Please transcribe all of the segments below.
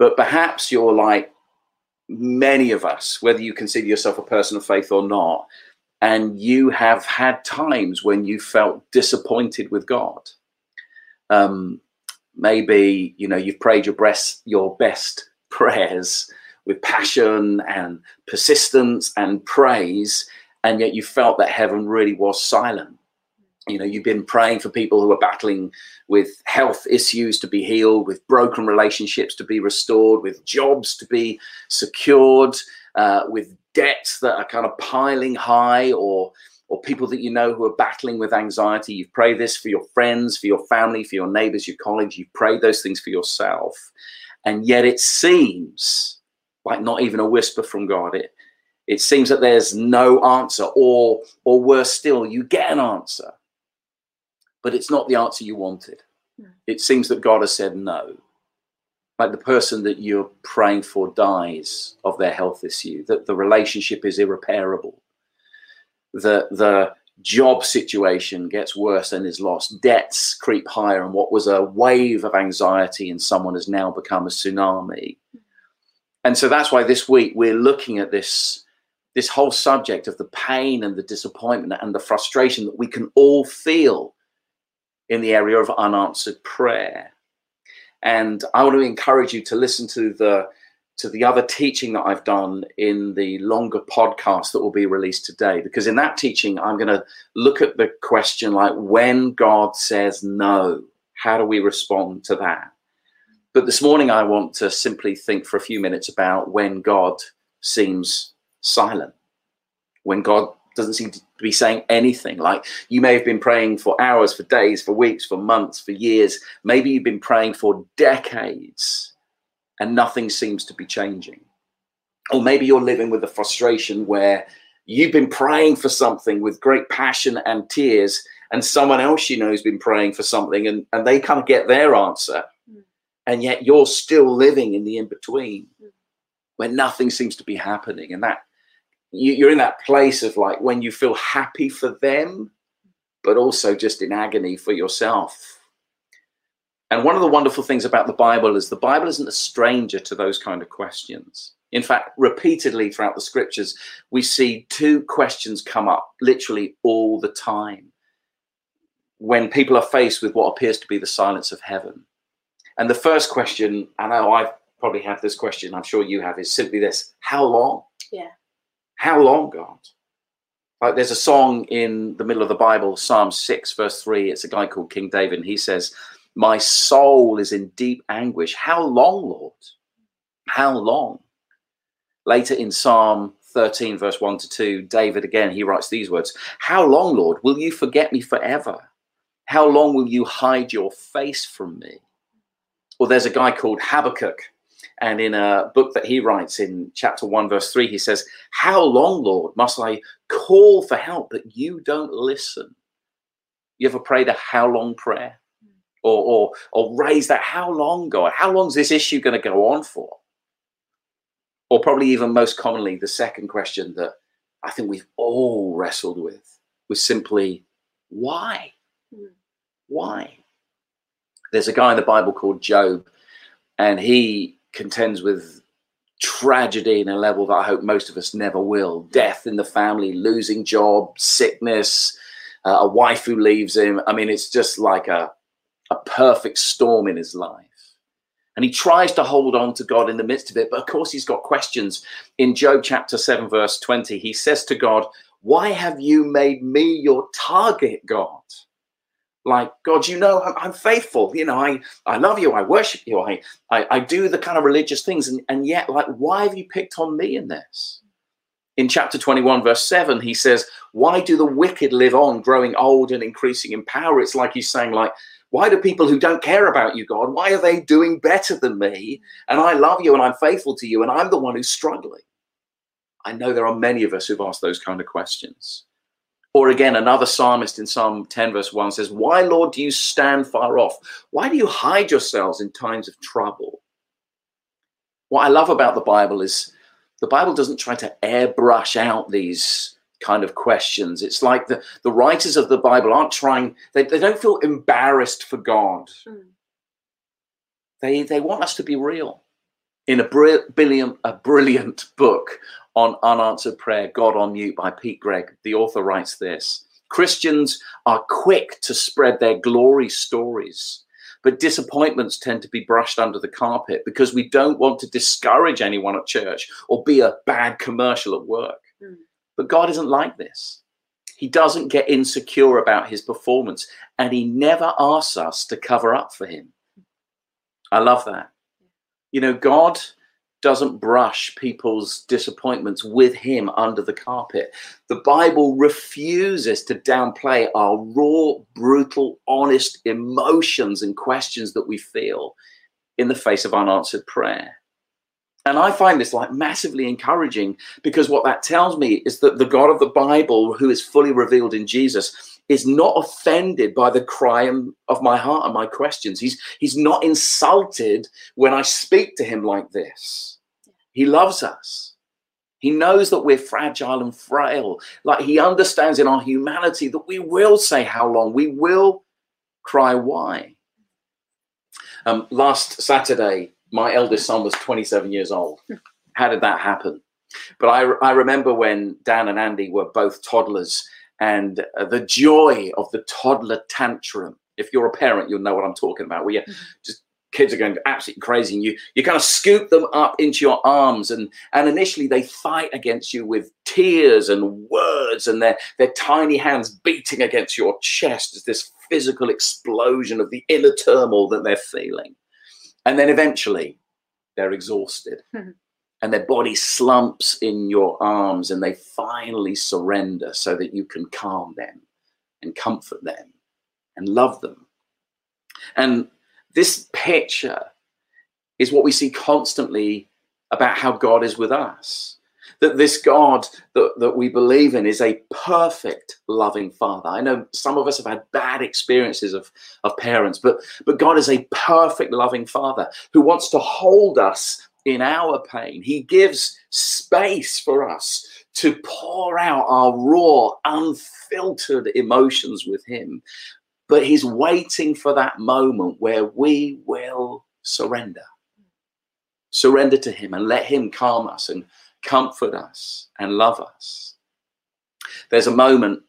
But perhaps you're like many of us, whether you consider yourself a person of faith or not, and you have had times when you felt disappointed with God. Um, maybe you know you've prayed your best your best prayers with passion and persistence and praise, and yet you felt that heaven really was silent. You know, you've been praying for people who are battling with health issues to be healed, with broken relationships to be restored, with jobs to be secured, uh, with debts that are kind of piling high, or or people that you know who are battling with anxiety. You've prayed this for your friends, for your family, for your neighbors, your colleagues. You've prayed those things for yourself, and yet it seems like not even a whisper from God. It it seems that there's no answer, or or worse still, you get an answer, but it's not the answer you wanted. Hmm. It seems that God has said no. Like the person that you're praying for dies of their health issue, that the relationship is irreparable, that the job situation gets worse and is lost, debts creep higher, and what was a wave of anxiety in someone has now become a tsunami. And so that's why this week we're looking at this this whole subject of the pain and the disappointment and the frustration that we can all feel in the area of unanswered prayer. And I want to encourage you to listen to the to the other teaching that I've done in the longer podcast that will be released today. Because in that teaching, I'm going to look at the question like when God says no, how do we respond to that? But this morning, I want to simply think for a few minutes about when God seems silent, when God doesn't seem to be saying anything. Like you may have been praying for hours, for days, for weeks, for months, for years. Maybe you've been praying for decades and nothing seems to be changing. Or maybe you're living with the frustration where you've been praying for something with great passion and tears, and someone else you know has been praying for something and, and they of get their answer. Mm. And yet you're still living in the in between mm. where nothing seems to be happening. And that you, you're in that place of like when you feel happy for them, but also just in agony for yourself. And one of the wonderful things about the Bible is the Bible isn't a stranger to those kind of questions. In fact, repeatedly throughout the scriptures, we see two questions come up literally all the time when people are faced with what appears to be the silence of heaven. And the first question, I know I've probably had this question, I'm sure you have, is simply this How long? Yeah. How long, God? Like there's a song in the middle of the Bible, Psalm 6, verse 3. It's a guy called King David, and he says, My soul is in deep anguish. How long, Lord? How long? Later in Psalm 13, verse 1 to 2, David again, he writes these words How long, Lord, will you forget me forever? How long will you hide your face from me? Well, there's a guy called Habakkuk and in a book that he writes in chapter 1, verse 3, he says, How long, Lord, must I call for help, but you don't listen? You ever prayed a how long prayer? Or, or, or raise that, how long, God? How long is this issue going to go on for? Or probably even most commonly, the second question that I think we've all wrestled with was simply, why? Why? There's a guy in the Bible called Job, and he contends with tragedy in a level that I hope most of us never will. Death in the family, losing job, sickness, uh, a wife who leaves him. I mean, it's just like a, a perfect storm in his life. And he tries to hold on to God in the midst of it. But of course, he's got questions. In Job chapter 7, verse 20, he says to God, Why have you made me your target, God? Like god you know I'm, I'm, faithful you know i i love you i worship you I, I i do the kind of religious things and and yet like why have you picked on me in this? In chapter 21 verse 7 he says why do the wicked live on growing old and increasing in power? It's like he's saying like why do people who don't care about you god why are they doing better than me? And i love you and i'm faithful to you and i'm the one who's struggling. I know there are many of us who've asked those kind of questions or again, another psalmist in Psalm 10, verse 1 says, Why, Lord, do you stand far off? Why do you hide yourselves in times of trouble? What I love about the Bible is the Bible doesn't try to airbrush out these kind of questions. It's like the, the writers of the Bible aren't trying, they, they don't feel embarrassed for God. Mm. They, they want us to be real. In a brilliant, a brilliant book on unanswered prayer, God on Mute by Pete Greig, the author writes this Christians are quick to spread their glory stories, but disappointments tend to be brushed under the carpet because we don't want to discourage anyone at church or be a bad commercial at work. Mm. But God isn't like this. He doesn't get insecure about his performance and he never asks us to cover up for him. I love that. You know, God doesn't brush people's disappointments with him under the carpet. The Bible refuses to downplay our raw, brutal, honest emotions and questions that we feel in the face of unanswered prayer. And I find this like massively encouraging because what that tells me is that the God of the Bible, who is fully revealed in Jesus, is not offended by the cry of my heart and my questions. He's he's not insulted when I speak to him like this. He loves us. He knows that we're fragile and frail. Like he understands in our humanity that we will say how long, we will cry why. Um, last Saturday, my eldest son was 27 years old. How did that happen? But I, I remember when Dan and Andy were both toddlers and uh, the joy of the toddler tantrum. If you're a parent, you'll know what I'm talking about. Where you mm-hmm. just kids are going absolutely crazy, and you you kind of scoop them up into your arms, and and initially they fight against you with tears and words, and their their tiny hands beating against your chest as this physical explosion of the inner turmoil that they're feeling, and then eventually they're exhausted. Mm-hmm and their body slumps in your arms and they finally surrender so that you can calm them and comfort them and love them. And this picture is what we see constantly about how God is with us. That this God that, that we believe in is a perfect loving father. I know some of us have had bad experiences of, of parents, but, but God is a perfect loving father who wants to hold us in our pain. He gives space for us to pour out our raw, unfiltered emotions with Him. But He's waiting for that moment where we will surrender. Surrender to Him and let Him calm us and comfort us and love us. There's a moment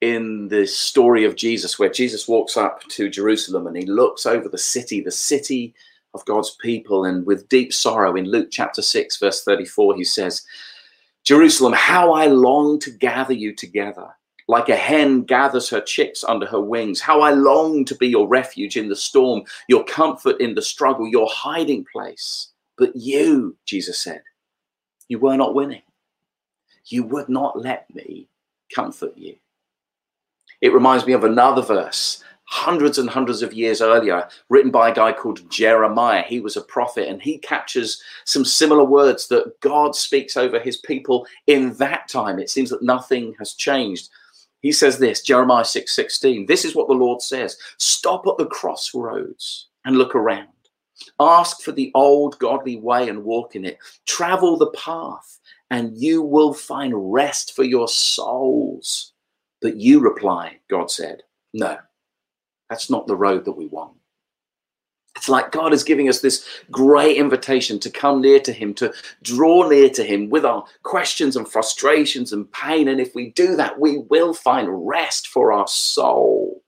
in the story of Jesus where Jesus walks up to Jerusalem and he looks over the city, the city of God's people. And with deep sorrow, in Luke chapter 6, verse 34, he says, Jerusalem, how I long to gather you together, like a hen gathers her chicks under her wings. How I long to be your refuge in the storm, your comfort in the struggle, your hiding place. But you, Jesus said, you were not winning. You would not let me comfort you. It reminds me of another verse hundreds and hundreds of years earlier, written by a guy called Jeremiah. He was a prophet and he captures some similar words that God speaks over his people in that time. It seems that nothing has changed. He says this, Jeremiah 6 16. This is what the Lord says Stop at the crossroads and look around. Ask for the old godly way and walk in it. Travel the path, and you will find rest for your souls. But you reply, God said, No, that's not the road that we want. It's like God is giving us this great invitation to come near to Him, to draw near to Him with our questions and frustrations and pain. And if we do that, we will find rest for our soul.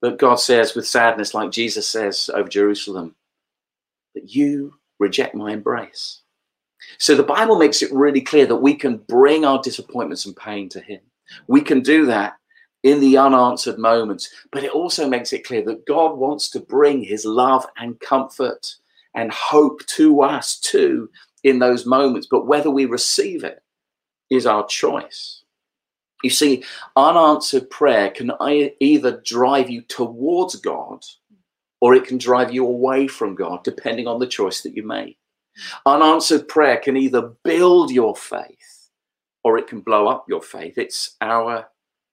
But God says with sadness, like Jesus says over Jerusalem, that you reject my embrace. So the Bible makes it really clear that we can bring our disappointments and pain to Him. We can do that in the unanswered moments. But it also makes it clear that God wants to bring his love and comfort and hope to us too in those moments. But whether we receive it is our choice. You see, unanswered prayer can either drive you towards God or it can drive you away from God, depending on the choice that you make. Unanswered prayer can either build your faith or it can blow up your faith. It's our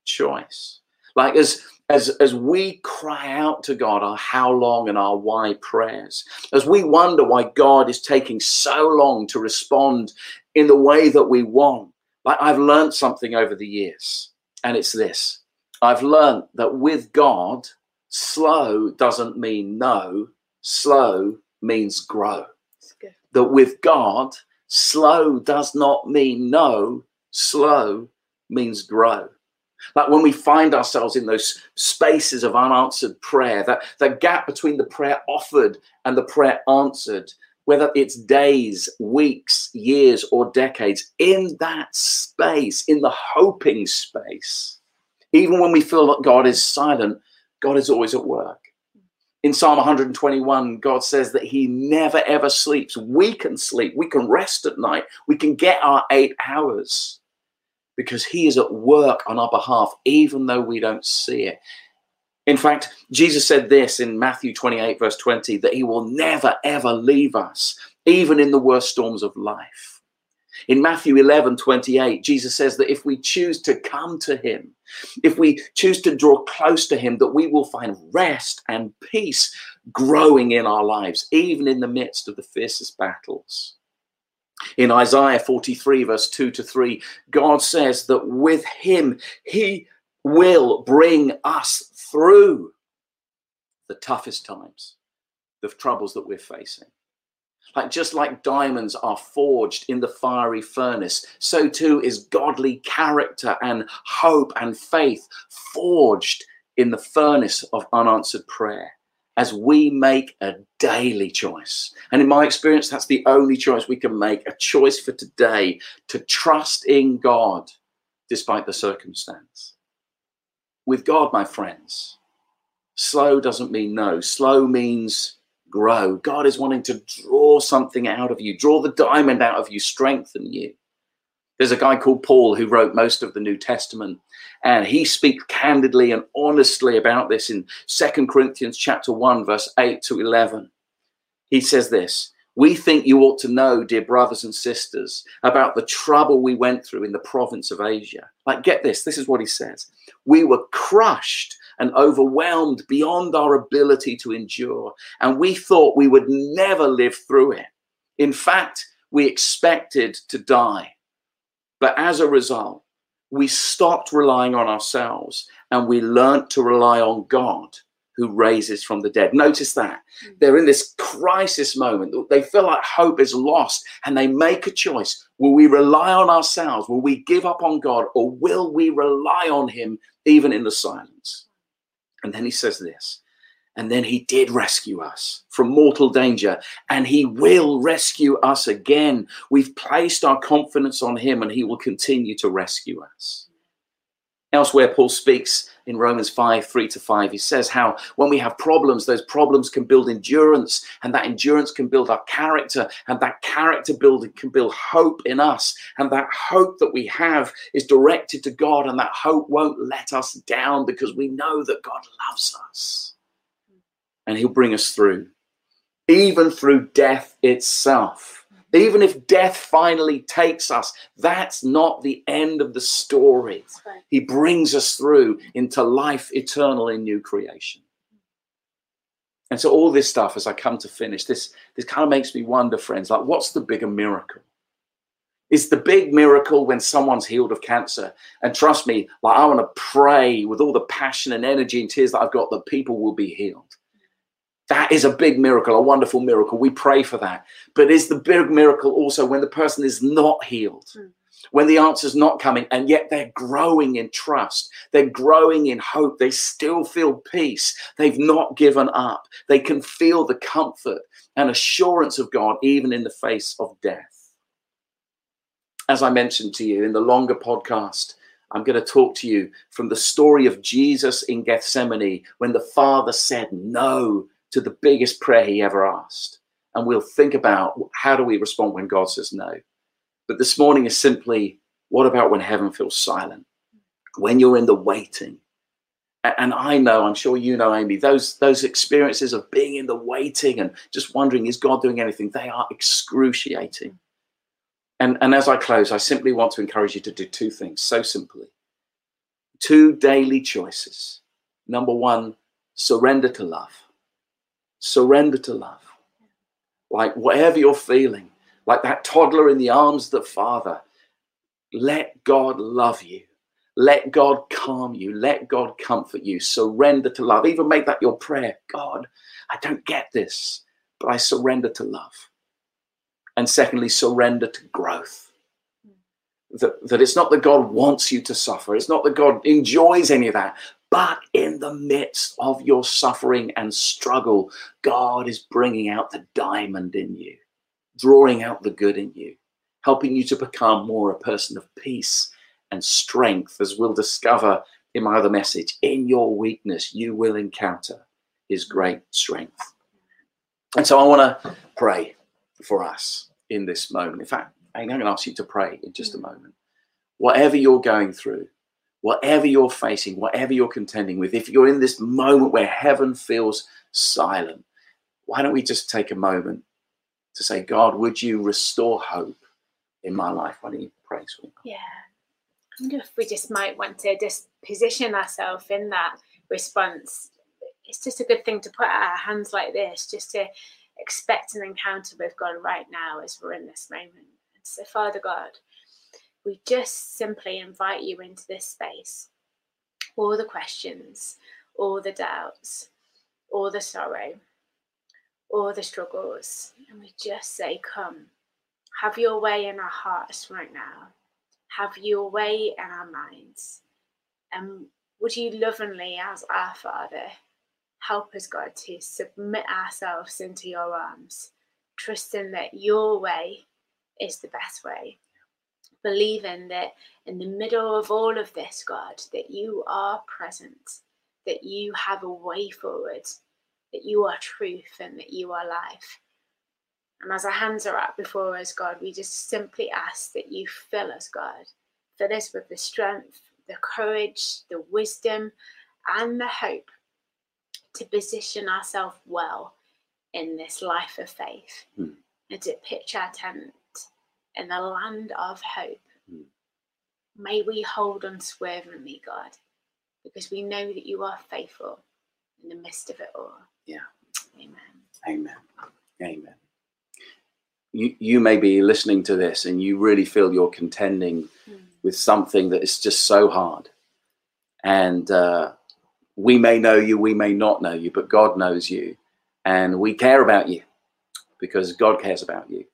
choice. Like as as as we cry out to God our how long and our why prayers, as we wonder why God is taking so long to respond in the way that we want. Like I've learned something over the years, and it's this. I've learned that with God, slow doesn't mean no, slow means grow. That with God, slow does not mean no, slow means grow. Like when we find ourselves in those spaces of unanswered prayer, that, that gap between the prayer offered and the prayer answered, whether it's days, weeks, years, or decades, in that space, in the hoping space, even when we feel that God is silent, God is always at work. In Psalm 121, God says that He never ever sleeps. We can sleep, we can rest at night, we can get our eight hours because He is at work on our behalf, even though we don't see it. In fact, Jesus said this in Matthew 28, verse 20, that He will never ever leave us, even in the worst storms of life. In Matthew 11, 28, Jesus says that if we choose to come to him, if we choose to draw close to him, that we will find rest and peace growing in our lives, even in the midst of the fiercest battles. In Isaiah 43, verse 2 to 3, God says that with him, he will bring us through the toughest times, the troubles that we're facing. Like just like diamonds are forged in the fiery furnace, so too is godly character and hope and faith forged in the furnace of unanswered prayer as we make a daily choice. And in my experience, that's the only choice we can make a choice for today to trust in God despite the circumstance. With God, my friends, slow doesn't mean no, slow means grow. God is wanting to draw something out of you, draw the diamond out of you, strengthen you. There's a guy called Paul who wrote most of the New Testament, and he speaks candidly and honestly about this in Second Corinthians chapter 1, verse 8 to 11. He says this We think you ought to know, dear brothers and sisters, about the trouble we went through in the province of Asia. Like, get this, this is what he says. We were crushed and overwhelmed beyond our ability to endure. And we thought we would never live through it. In fact, we expected to die. But as a result, we stopped relying on ourselves and we learned to rely on God who raises from the dead. Notice that. Hmm. They're in this crisis moment. They feel like hope is lost and they make a choice. Will we rely on ourselves? Will we give up on God or will we rely on Him even in the silence? And then he says this. And then he did rescue us from mortal danger, and he will rescue us again. We've placed our confidence on him, and he will continue to rescue us. Elsewhere, Paul speaks in Romans 5 3 to 5. He says how when we have problems, those problems can build endurance, and that endurance can build our character, and that character building can build hope in us. And that hope that we have is directed to God, and that hope won't let us down because we know that God loves us and He'll bring us through, even through death itself. Even if death finally takes us, that's not the end of the story. Right. He brings us through into life eternal in new creation. And so all this stuff, as I come to finish, this this kind of makes me wonder, friends, like what's the bigger miracle? Is the big miracle when someone's healed of cancer? And trust me, like I want to pray with all the passion and energy and tears that I've got that people will be healed. That is a big miracle, a wonderful miracle. We pray for that. But is the big miracle also when the person is not healed? Mm. When the answer's not coming, and yet they're growing in trust, they're growing in hope, they still feel peace, they've not given up, they can feel the comfort and assurance of God even in the face of death. As I mentioned to you in the longer podcast, I'm going to talk to you from the story of Jesus in Gethsemane when the Father said no to the biggest prayer he ever asked. And we'll think about how do we respond when God says no. But this morning is simply what about when heaven feels silent? When you're in the waiting. And I know, I'm sure you know, Amy, those those experiences of being in the waiting and just wondering, is God doing anything? They are excruciating. And, and as I close, I simply want to encourage you to do two things so simply. Two daily choices. Number one, surrender to love surrender to love. Like whatever you're feeling, like that toddler in the arms of the Father, let God love you. Let God calm you. Let God comfort you. Surrender to love. Even make that your prayer. God, I don't get this, but I surrender to love. And secondly, surrender to growth. That, that it's not that God wants you to suffer, it's not that God enjoys any of that, but in the midst of your suffering and struggle, God is bringing out the diamond in you, drawing out the good in you, helping you to become more a person of peace and strength, as we'll discover in my other message. In your weakness, you will encounter his great strength. And so I want to pray for us in this moment. In fact, I'm going to ask you to pray in just a moment. Whatever you're going through, whatever you're facing, whatever you're contending with, if you're in this moment where heaven feels silent, why don't we just take a moment to say, God, would you restore hope in my life? Why don't you pray? Yeah. I wonder if we just might want to just position ourselves in that response. It's just a good thing to put our hands like this, just to expect an encounter with God right now as we're in this moment. So, Father God, we just simply invite you into this space. All the questions, all the doubts, all the sorrow, all the struggles. And we just say, Come, have your way in our hearts right now. Have your way in our minds. And would you lovingly, as our Father, help us, God, to submit ourselves into your arms, trusting that your way is the best way. Believing that in the middle of all of this, God, that you are present, that you have a way forward, that you are truth and that you are life. And as our hands are up before us, God, we just simply ask that you fill us, God. Fill us with the strength, the courage, the wisdom, and the hope to position ourselves well in this life of faith mm. and to pitch our tent in the land of hope. Mm. May we hold unswervingly, God, because we know that you are faithful in the midst of it all. Yeah. Amen. Amen. Amen. You, you may be listening to this and you really feel you're contending mm. with something that is just so hard. And uh, we may know you, we may not know you, but God knows you. And we care about you because God cares about you.